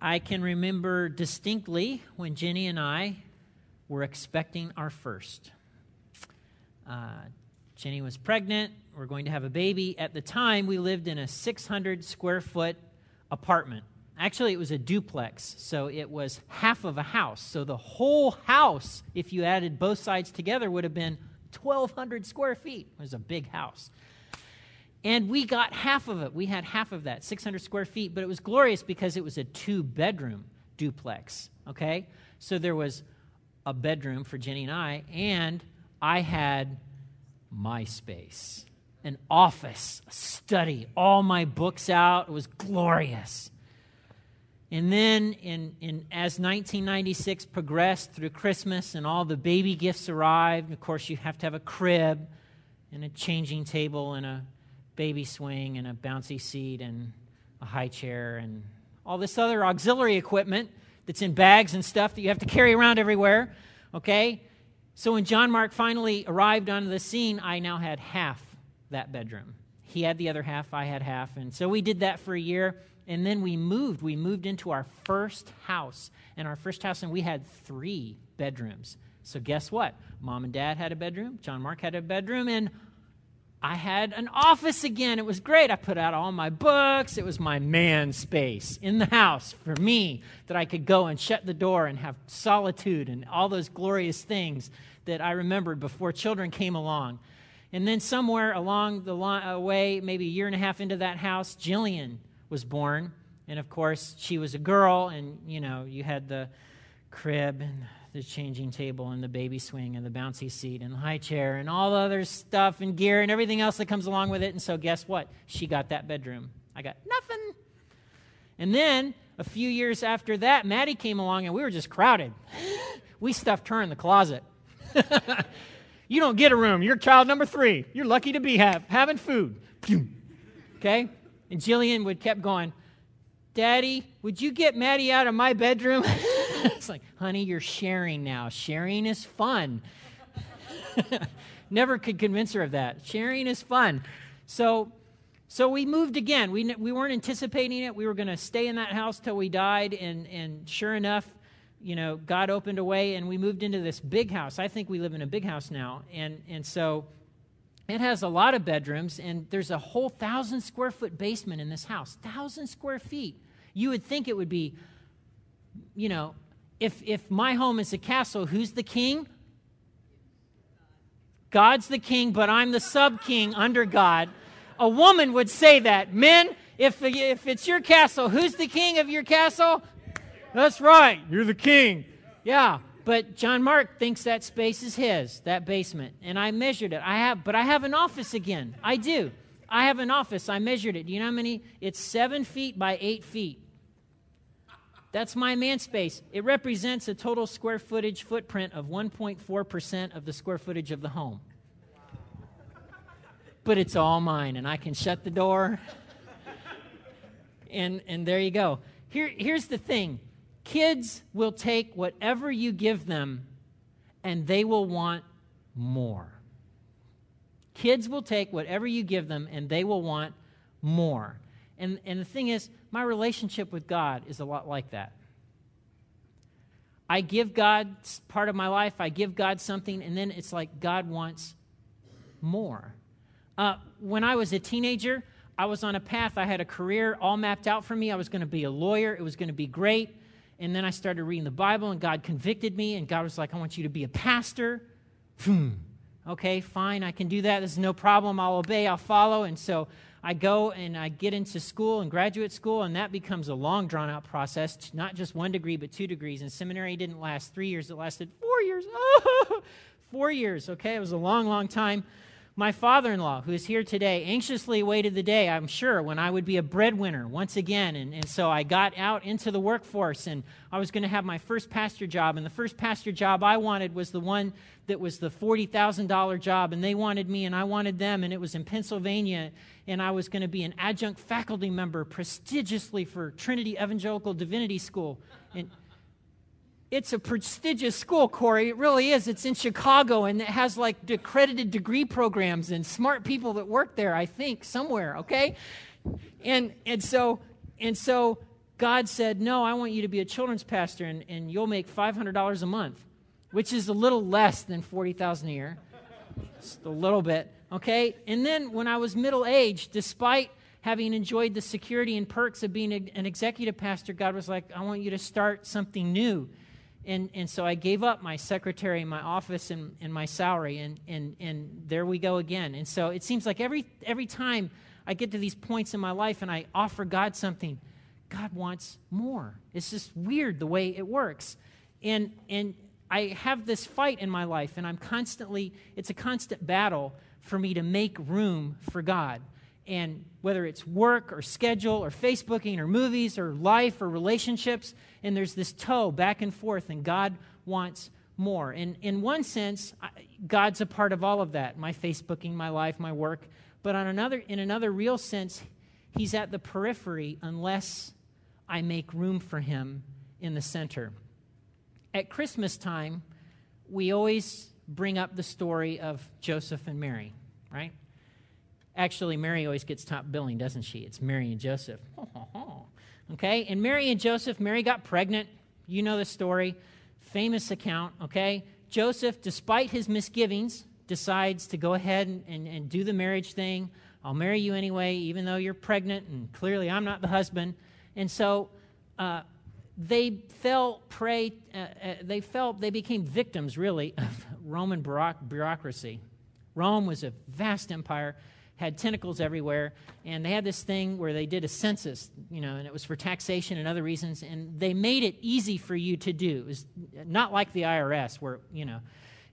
I can remember distinctly when Jenny and I were expecting our first. Uh, Jenny was pregnant. We're going to have a baby. At the time, we lived in a 600 square foot apartment. Actually, it was a duplex, so it was half of a house. So the whole house, if you added both sides together, would have been 1,200 square feet. It was a big house. And we got half of it. We had half of that, 600 square feet, but it was glorious because it was a two bedroom duplex, okay? So there was a bedroom for Jenny and I, and I had my space an office, a study, all my books out. It was glorious. And then, in, in, as 1996 progressed through Christmas and all the baby gifts arrived, of course, you have to have a crib and a changing table and a baby swing and a bouncy seat and a high chair and all this other auxiliary equipment that's in bags and stuff that you have to carry around everywhere. Okay? So when John Mark finally arrived onto the scene, I now had half that bedroom. He had the other half, I had half. And so we did that for a year. And then we moved. We moved into our first house. And our first house, and we had three bedrooms. So guess what? Mom and dad had a bedroom, John Mark had a bedroom, and I had an office again. It was great. I put out all my books. It was my man space in the house for me that I could go and shut the door and have solitude and all those glorious things that I remembered before children came along. And then somewhere along the uh, way, maybe a year and a half into that house, Jillian was born. And of course, she was a girl, and you know, you had the crib and the changing table and the baby swing and the bouncy seat and the high chair and all the other stuff and gear and everything else that comes along with it. And so, guess what? She got that bedroom. I got nothing. And then, a few years after that, Maddie came along and we were just crowded. we stuffed her in the closet. you don't get a room. You're child number three. You're lucky to be have, having food. Okay? And Jillian would kept going, Daddy, would you get Maddie out of my bedroom? it's like, honey, you're sharing now. Sharing is fun. Never could convince her of that. Sharing is fun. So, so we moved again. We, we weren't anticipating it. We were going to stay in that house till we died. And, and sure enough, you know, God opened a way and we moved into this big house. I think we live in a big house now. And, and so it has a lot of bedrooms and there's a whole thousand square foot basement in this house. Thousand square feet. You would think it would be, you know, if, if my home is a castle, who's the king? God's the king, but I'm the sub king under God. A woman would say that. Men, if, if it's your castle, who's the king of your castle? That's right, you're the king. Yeah, but John Mark thinks that space is his, that basement. And I measured it. I have, but I have an office again. I do. I have an office. I measured it. Do you know how many? It's seven feet by eight feet. That's my man space. It represents a total square footage footprint of 1.4% of the square footage of the home. But it's all mine, and I can shut the door. And, and there you go. Here, here's the thing kids will take whatever you give them, and they will want more. Kids will take whatever you give them, and they will want more. And, and the thing is, my relationship with God is a lot like that. I give God part of my life, I give God something, and then it's like God wants more. Uh, when I was a teenager, I was on a path. I had a career all mapped out for me. I was going to be a lawyer, it was going to be great. And then I started reading the Bible, and God convicted me, and God was like, I want you to be a pastor. Hmm. Okay, fine, I can do that. There's no problem. I'll obey, I'll follow. And so I go and I get into school and graduate school, and that becomes a long, drawn out process, not just one degree, but two degrees. And seminary didn't last three years, it lasted four years. Oh, four years, okay? It was a long, long time. My father in law, who is here today, anxiously awaited the day, I'm sure, when I would be a breadwinner once again. And, and so I got out into the workforce and I was going to have my first pastor job. And the first pastor job I wanted was the one that was the $40,000 job. And they wanted me and I wanted them. And it was in Pennsylvania. And I was going to be an adjunct faculty member prestigiously for Trinity Evangelical Divinity School. And it's a prestigious school, Corey. It really is. It's in Chicago and it has like accredited degree programs and smart people that work there, I think, somewhere, okay? And and so and so God said, No, I want you to be a children's pastor and, and you'll make $500 a month, which is a little less than 40000 a year. Just a little bit, okay? And then when I was middle aged, despite having enjoyed the security and perks of being a, an executive pastor, God was like, I want you to start something new. And, and so I gave up my secretary, my office, and, and my salary, and, and, and there we go again. And so it seems like every, every time I get to these points in my life and I offer God something, God wants more. It's just weird the way it works. And, and I have this fight in my life, and I'm constantly, it's a constant battle for me to make room for God. And whether it's work or schedule or Facebooking or movies or life or relationships, and there's this toe back and forth, and God wants more. And in one sense, God's a part of all of that my Facebooking, my life, my work. But on another, in another real sense, He's at the periphery unless I make room for him in the center. At Christmas time, we always bring up the story of Joseph and Mary, right? Actually, Mary always gets top billing, doesn't she? It's Mary and Joseph. okay? And Mary and Joseph, Mary got pregnant. You know the story. Famous account, okay? Joseph, despite his misgivings, decides to go ahead and, and, and do the marriage thing. I'll marry you anyway, even though you're pregnant, and clearly I'm not the husband. And so uh, they fell prey, uh, uh, they fell, they became victims, really, of Roman bureaucracy. Rome was a vast empire, had tentacles everywhere, and they had this thing where they did a census, you know, and it was for taxation and other reasons, and they made it easy for you to do. It was not like the IRS, where, you know,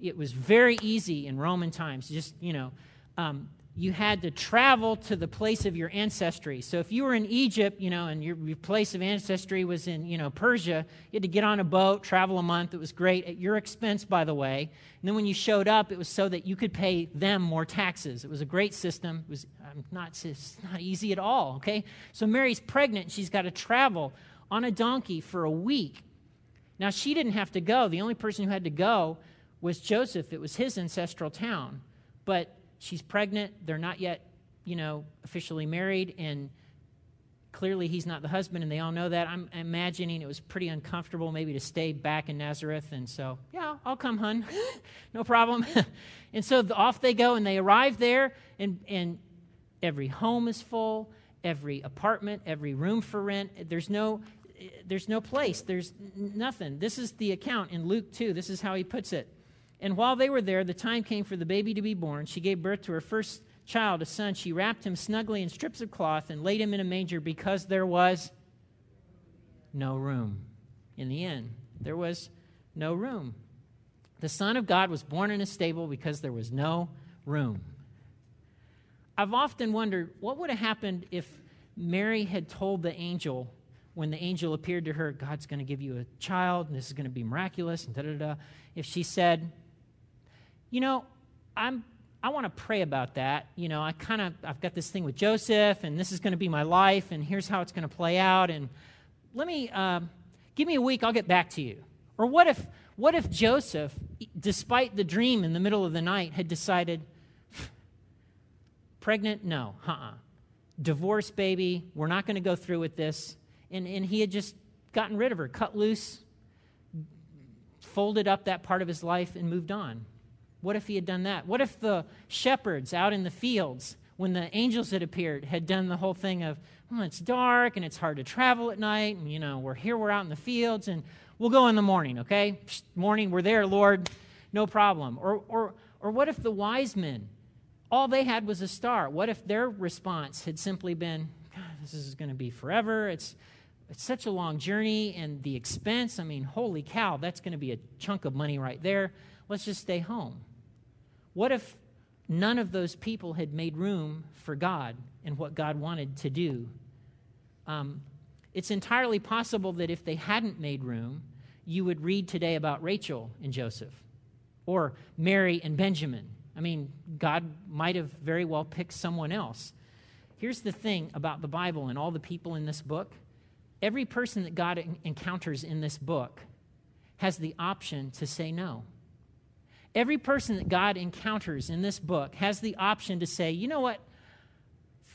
it was very easy in Roman times. Just, you know, um, you had to travel to the place of your ancestry. So if you were in Egypt, you know, and your, your, place of ancestry was in, you know, Persia, you had to get on a boat, travel a month. It was great at your expense, by the way. And then when you showed up, it was so that you could pay them more taxes. It was a great system. It was um, not, not easy at all, okay? So Mary's pregnant. She's got to travel on a donkey for a week. Now, she didn't have to go. The only person who had to go was Joseph. It was his ancestral town. But she's pregnant. They're not yet, you know, officially married, and clearly he's not the husband, and they all know that. I'm imagining it was pretty uncomfortable maybe to stay back in Nazareth, and so, yeah, I'll come, hun. no problem. and so off they go, and they arrive there, and, and every home is full, every apartment, every room for rent. There's no. There's no place. There's nothing. This is the account in Luke 2. This is how he puts it. And while they were there, the time came for the baby to be born. She gave birth to her first child, a son. She wrapped him snugly in strips of cloth and laid him in a manger because there was no room. In the end, there was no room. The Son of God was born in a stable because there was no room. I've often wondered what would have happened if Mary had told the angel when the angel appeared to her, God's going to give you a child, and this is going to be miraculous, and da da da. If she said, you know, I'm I want to pray about that. You know, I kind of I've got this thing with Joseph, and this is going to be my life, and here's how it's going to play out. And let me uh, give me a week. I'll get back to you. Or what if what if Joseph, despite the dream in the middle of the night, had decided, pregnant? No, uh-uh. Divorce, baby. We're not going to go through with this. And and he had just gotten rid of her, cut loose, folded up that part of his life, and moved on. What if he had done that? What if the shepherds out in the fields, when the angels had appeared, had done the whole thing of, well, it's dark and it's hard to travel at night, and, you know, we're here, we're out in the fields, and we'll go in the morning, okay? Morning, we're there, Lord, no problem. Or, or, or what if the wise men, all they had was a star? What if their response had simply been, this is going to be forever, it's, it's such a long journey, and the expense, I mean, holy cow, that's going to be a chunk of money right there. Let's just stay home. What if none of those people had made room for God and what God wanted to do? Um, it's entirely possible that if they hadn't made room, you would read today about Rachel and Joseph or Mary and Benjamin. I mean, God might have very well picked someone else. Here's the thing about the Bible and all the people in this book every person that God encounters in this book has the option to say no. Every person that God encounters in this book has the option to say, you know what?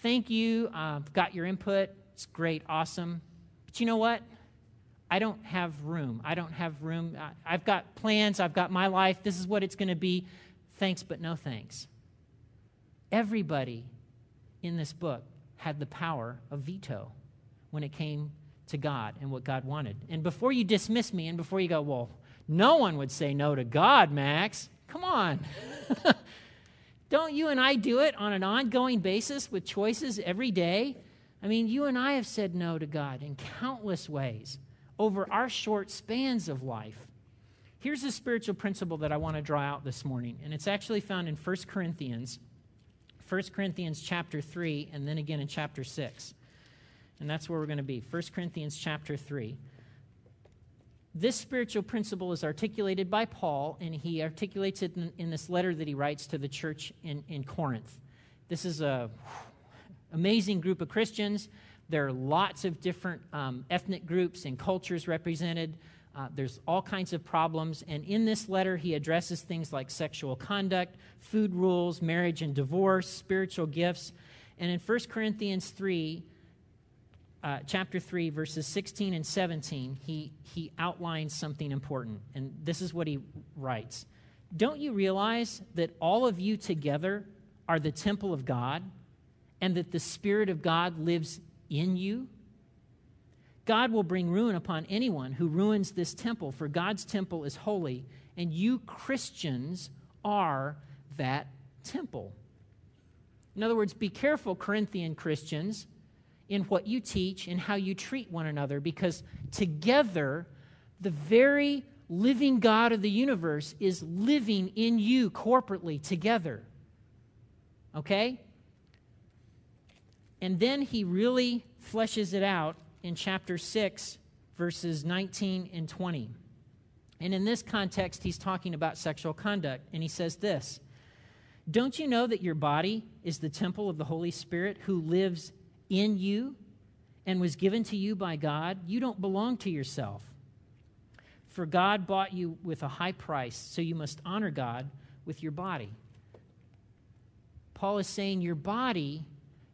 Thank you. I've got your input. It's great, awesome. But you know what? I don't have room. I don't have room. I've got plans. I've got my life. This is what it's going to be. Thanks, but no thanks. Everybody in this book had the power of veto when it came to God and what God wanted. And before you dismiss me and before you go, well, no one would say no to God, Max. Come on. Don't you and I do it on an ongoing basis with choices every day? I mean, you and I have said no to God in countless ways over our short spans of life. Here's a spiritual principle that I want to draw out this morning, and it's actually found in 1 Corinthians, 1 Corinthians chapter 3, and then again in chapter 6. And that's where we're going to be. 1 Corinthians chapter 3. This spiritual principle is articulated by Paul, and he articulates it in, in this letter that he writes to the church in, in Corinth. This is a amazing group of Christians. There are lots of different um, ethnic groups and cultures represented. Uh, there's all kinds of problems. And in this letter, he addresses things like sexual conduct, food rules, marriage and divorce, spiritual gifts. And in 1 Corinthians 3, uh, chapter 3, verses 16 and 17, he, he outlines something important. And this is what he writes Don't you realize that all of you together are the temple of God, and that the Spirit of God lives in you? God will bring ruin upon anyone who ruins this temple, for God's temple is holy, and you Christians are that temple. In other words, be careful, Corinthian Christians, in what you teach and how you treat one another, because together, the very living God of the universe is living in you corporately together. Okay? And then he really fleshes it out in chapter 6, verses 19 and 20. And in this context, he's talking about sexual conduct. And he says this Don't you know that your body is the temple of the Holy Spirit who lives in you and was given to you by God? You don't belong to yourself. For God bought you with a high price, so you must honor God with your body. Paul is saying your body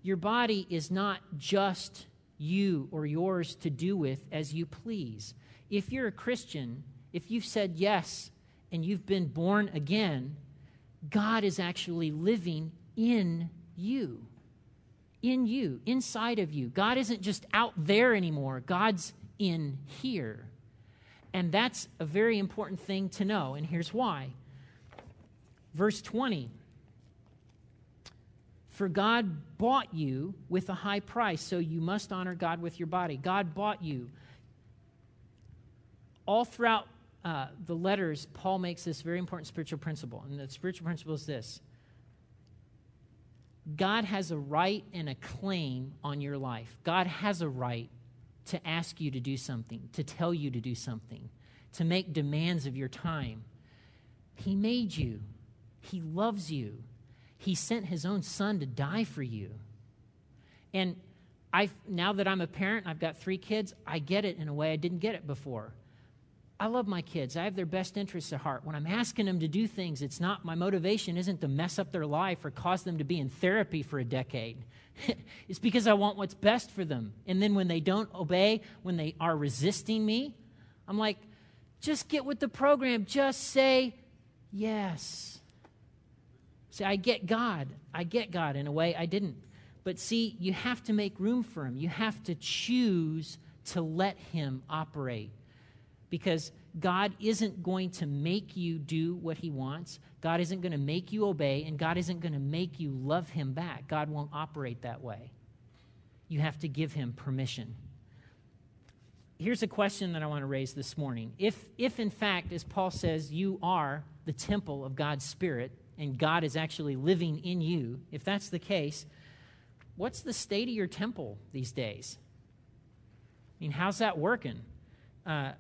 your body is not just you or yours to do with as you please. If you're a Christian, if you've said yes and you've been born again, God is actually living in you. In you, inside of you. God isn't just out there anymore, God's in here. And that's a very important thing to know, and here's why. Verse 20 for God bought you with a high price, so you must honor God with your body. God bought you. All throughout uh, the letters, Paul makes this very important spiritual principle. And the spiritual principle is this God has a right and a claim on your life. God has a right to ask you to do something, to tell you to do something, to make demands of your time. He made you, He loves you. He sent his own son to die for you. And I've, now that I'm a parent, I've got three kids, I get it in a way I didn't get it before. I love my kids. I have their best interests at heart. When I'm asking them to do things, it's not my motivation isn't to mess up their life or cause them to be in therapy for a decade. it's because I want what's best for them. And then when they don't obey, when they are resisting me, I'm like, just get with the program. Just say yes. See, I get God. I get God in a way I didn't. But see, you have to make room for Him. You have to choose to let Him operate. Because God isn't going to make you do what He wants. God isn't going to make you obey, and God isn't going to make you love Him back. God won't operate that way. You have to give Him permission. Here's a question that I want to raise this morning. If, if in fact, as Paul says, you are the temple of God's Spirit, and God is actually living in you, if that's the case, what's the state of your temple these days? I mean, how's that working? Uh,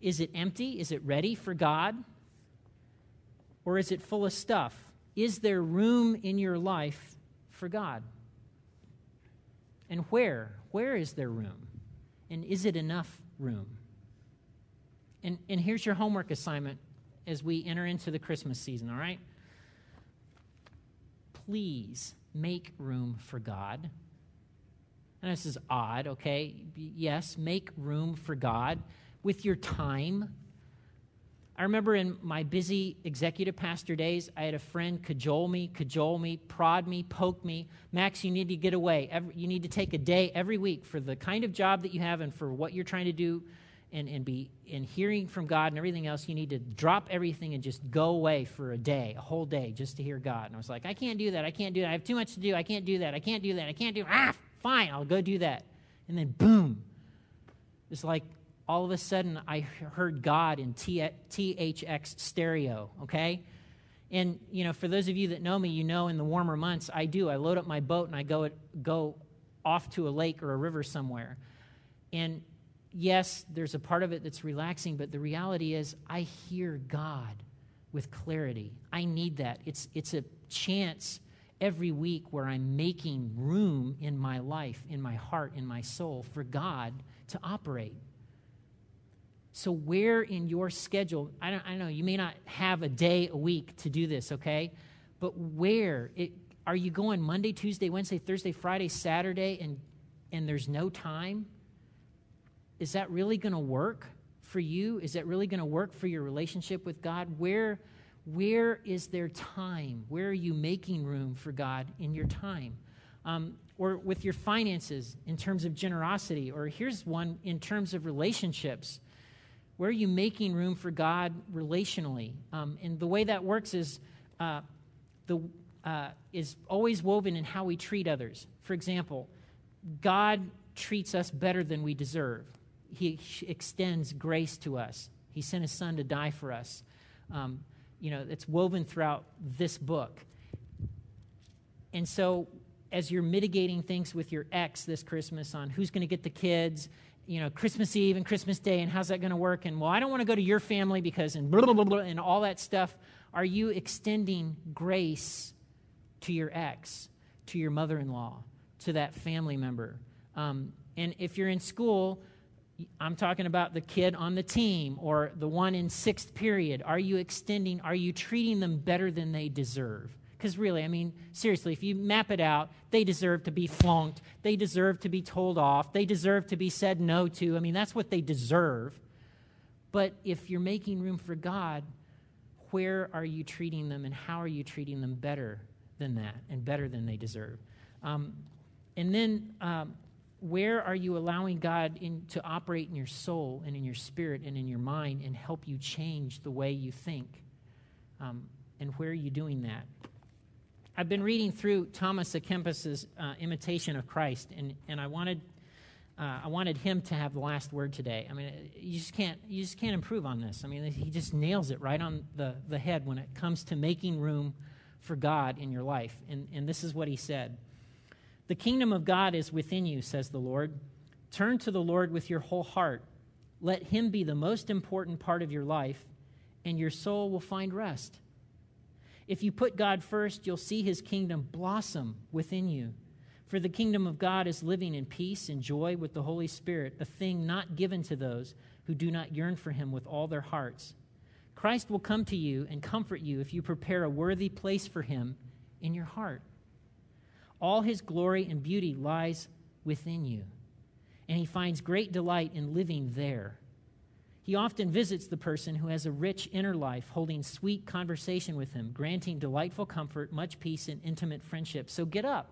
is it empty? Is it ready for God? Or is it full of stuff? Is there room in your life for God? And where? Where is there room? And is it enough room? And, and here's your homework assignment as we enter into the Christmas season, all right? Please make room for God. And this is odd, okay? Yes, make room for God with your time. I remember in my busy executive pastor days, I had a friend cajole me, cajole me, prod me, poke me. Max, you need to get away. Every, you need to take a day every week for the kind of job that you have and for what you're trying to do and, and be in hearing from God and everything else. You need to drop everything and just go away for a day, a whole day, just to hear God. And I was like, I can't do that. I can't do that. I have too much to do. I can't do that. I can't do that. I can't do Ah, fine, I'll go do that. And then boom. It's like all of a sudden I heard God in THX stereo, okay? And, you know, for those of you that know me, you know in the warmer months, I do. I load up my boat and I go, go off to a lake or a river somewhere. And yes, there's a part of it that's relaxing, but the reality is I hear God with clarity. I need that. It's, it's a chance every week where I'm making room in my life, in my heart, in my soul for God to operate. So, where in your schedule, I don't, I don't know, you may not have a day a week to do this, okay? But where? It, are you going Monday, Tuesday, Wednesday, Thursday, Friday, Saturday, and, and there's no time? Is that really going to work for you? Is that really going to work for your relationship with God? Where, where is there time? Where are you making room for God in your time? Um, or with your finances in terms of generosity, or here's one in terms of relationships. Where are you making room for God relationally? Um, and the way that works is uh, the uh, is always woven in how we treat others. For example, God treats us better than we deserve. He extends grace to us. He sent His Son to die for us. Um, you know, it's woven throughout this book. And so, as you're mitigating things with your ex this Christmas on who's going to get the kids you know, Christmas Eve and Christmas Day, and how's that going to work? And well, I don't want to go to your family because, and blah, blah, blah, blah, and all that stuff. Are you extending grace to your ex, to your mother in law, to that family member? Um, and if you're in school, I'm talking about the kid on the team or the one in sixth period. Are you extending, are you treating them better than they deserve? Because really, I mean, seriously, if you map it out, they deserve to be flunked. They deserve to be told off. They deserve to be said no to. I mean, that's what they deserve. But if you're making room for God, where are you treating them and how are you treating them better than that and better than they deserve? Um, and then, um, where are you allowing God in, to operate in your soul and in your spirit and in your mind and help you change the way you think? Um, and where are you doing that? I've been reading through Thomas à Kempis's uh, Imitation of Christ, and, and I wanted uh, I wanted him to have the last word today. I mean, you just can't you just can't improve on this. I mean, he just nails it right on the, the head when it comes to making room for God in your life. And, and this is what he said The kingdom of God is within you, says the Lord. Turn to the Lord with your whole heart. Let him be the most important part of your life, and your soul will find rest. If you put God first, you'll see his kingdom blossom within you. For the kingdom of God is living in peace and joy with the Holy Spirit, a thing not given to those who do not yearn for him with all their hearts. Christ will come to you and comfort you if you prepare a worthy place for him in your heart. All his glory and beauty lies within you, and he finds great delight in living there. He often visits the person who has a rich inner life, holding sweet conversation with him, granting delightful comfort, much peace, and intimate friendship. So get up.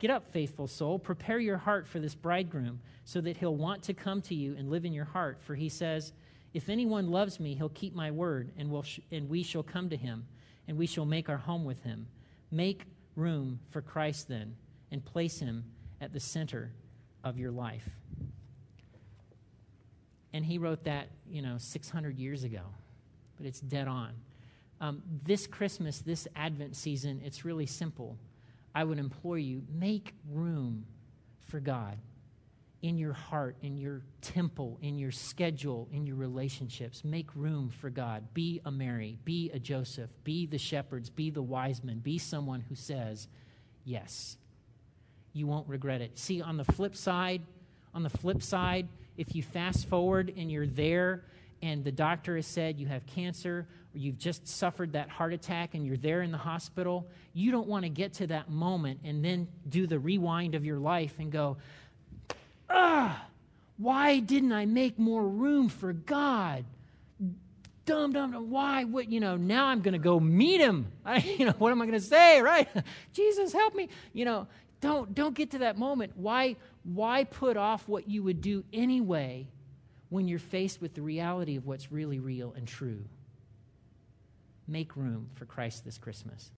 Get up, faithful soul. Prepare your heart for this bridegroom, so that he'll want to come to you and live in your heart. For he says, If anyone loves me, he'll keep my word, and, we'll sh- and we shall come to him, and we shall make our home with him. Make room for Christ then, and place him at the center of your life. And he wrote that, you know, 600 years ago, but it's dead on. Um, this Christmas, this Advent season, it's really simple. I would implore you make room for God in your heart, in your temple, in your schedule, in your relationships. Make room for God. Be a Mary, be a Joseph, be the shepherds, be the wise men, be someone who says, Yes. You won't regret it. See, on the flip side, on the flip side, if you fast forward and you're there and the doctor has said you have cancer or you've just suffered that heart attack and you're there in the hospital, you don't want to get to that moment and then do the rewind of your life and go, ah, why didn't I make more room for God? Dumb, dumb, dumb. Why? What? You know, now I'm going to go meet him. I, you know, what am I going to say? Right? Jesus, help me. You know, don't don't get to that moment. Why? Why put off what you would do anyway when you're faced with the reality of what's really real and true? Make room for Christ this Christmas.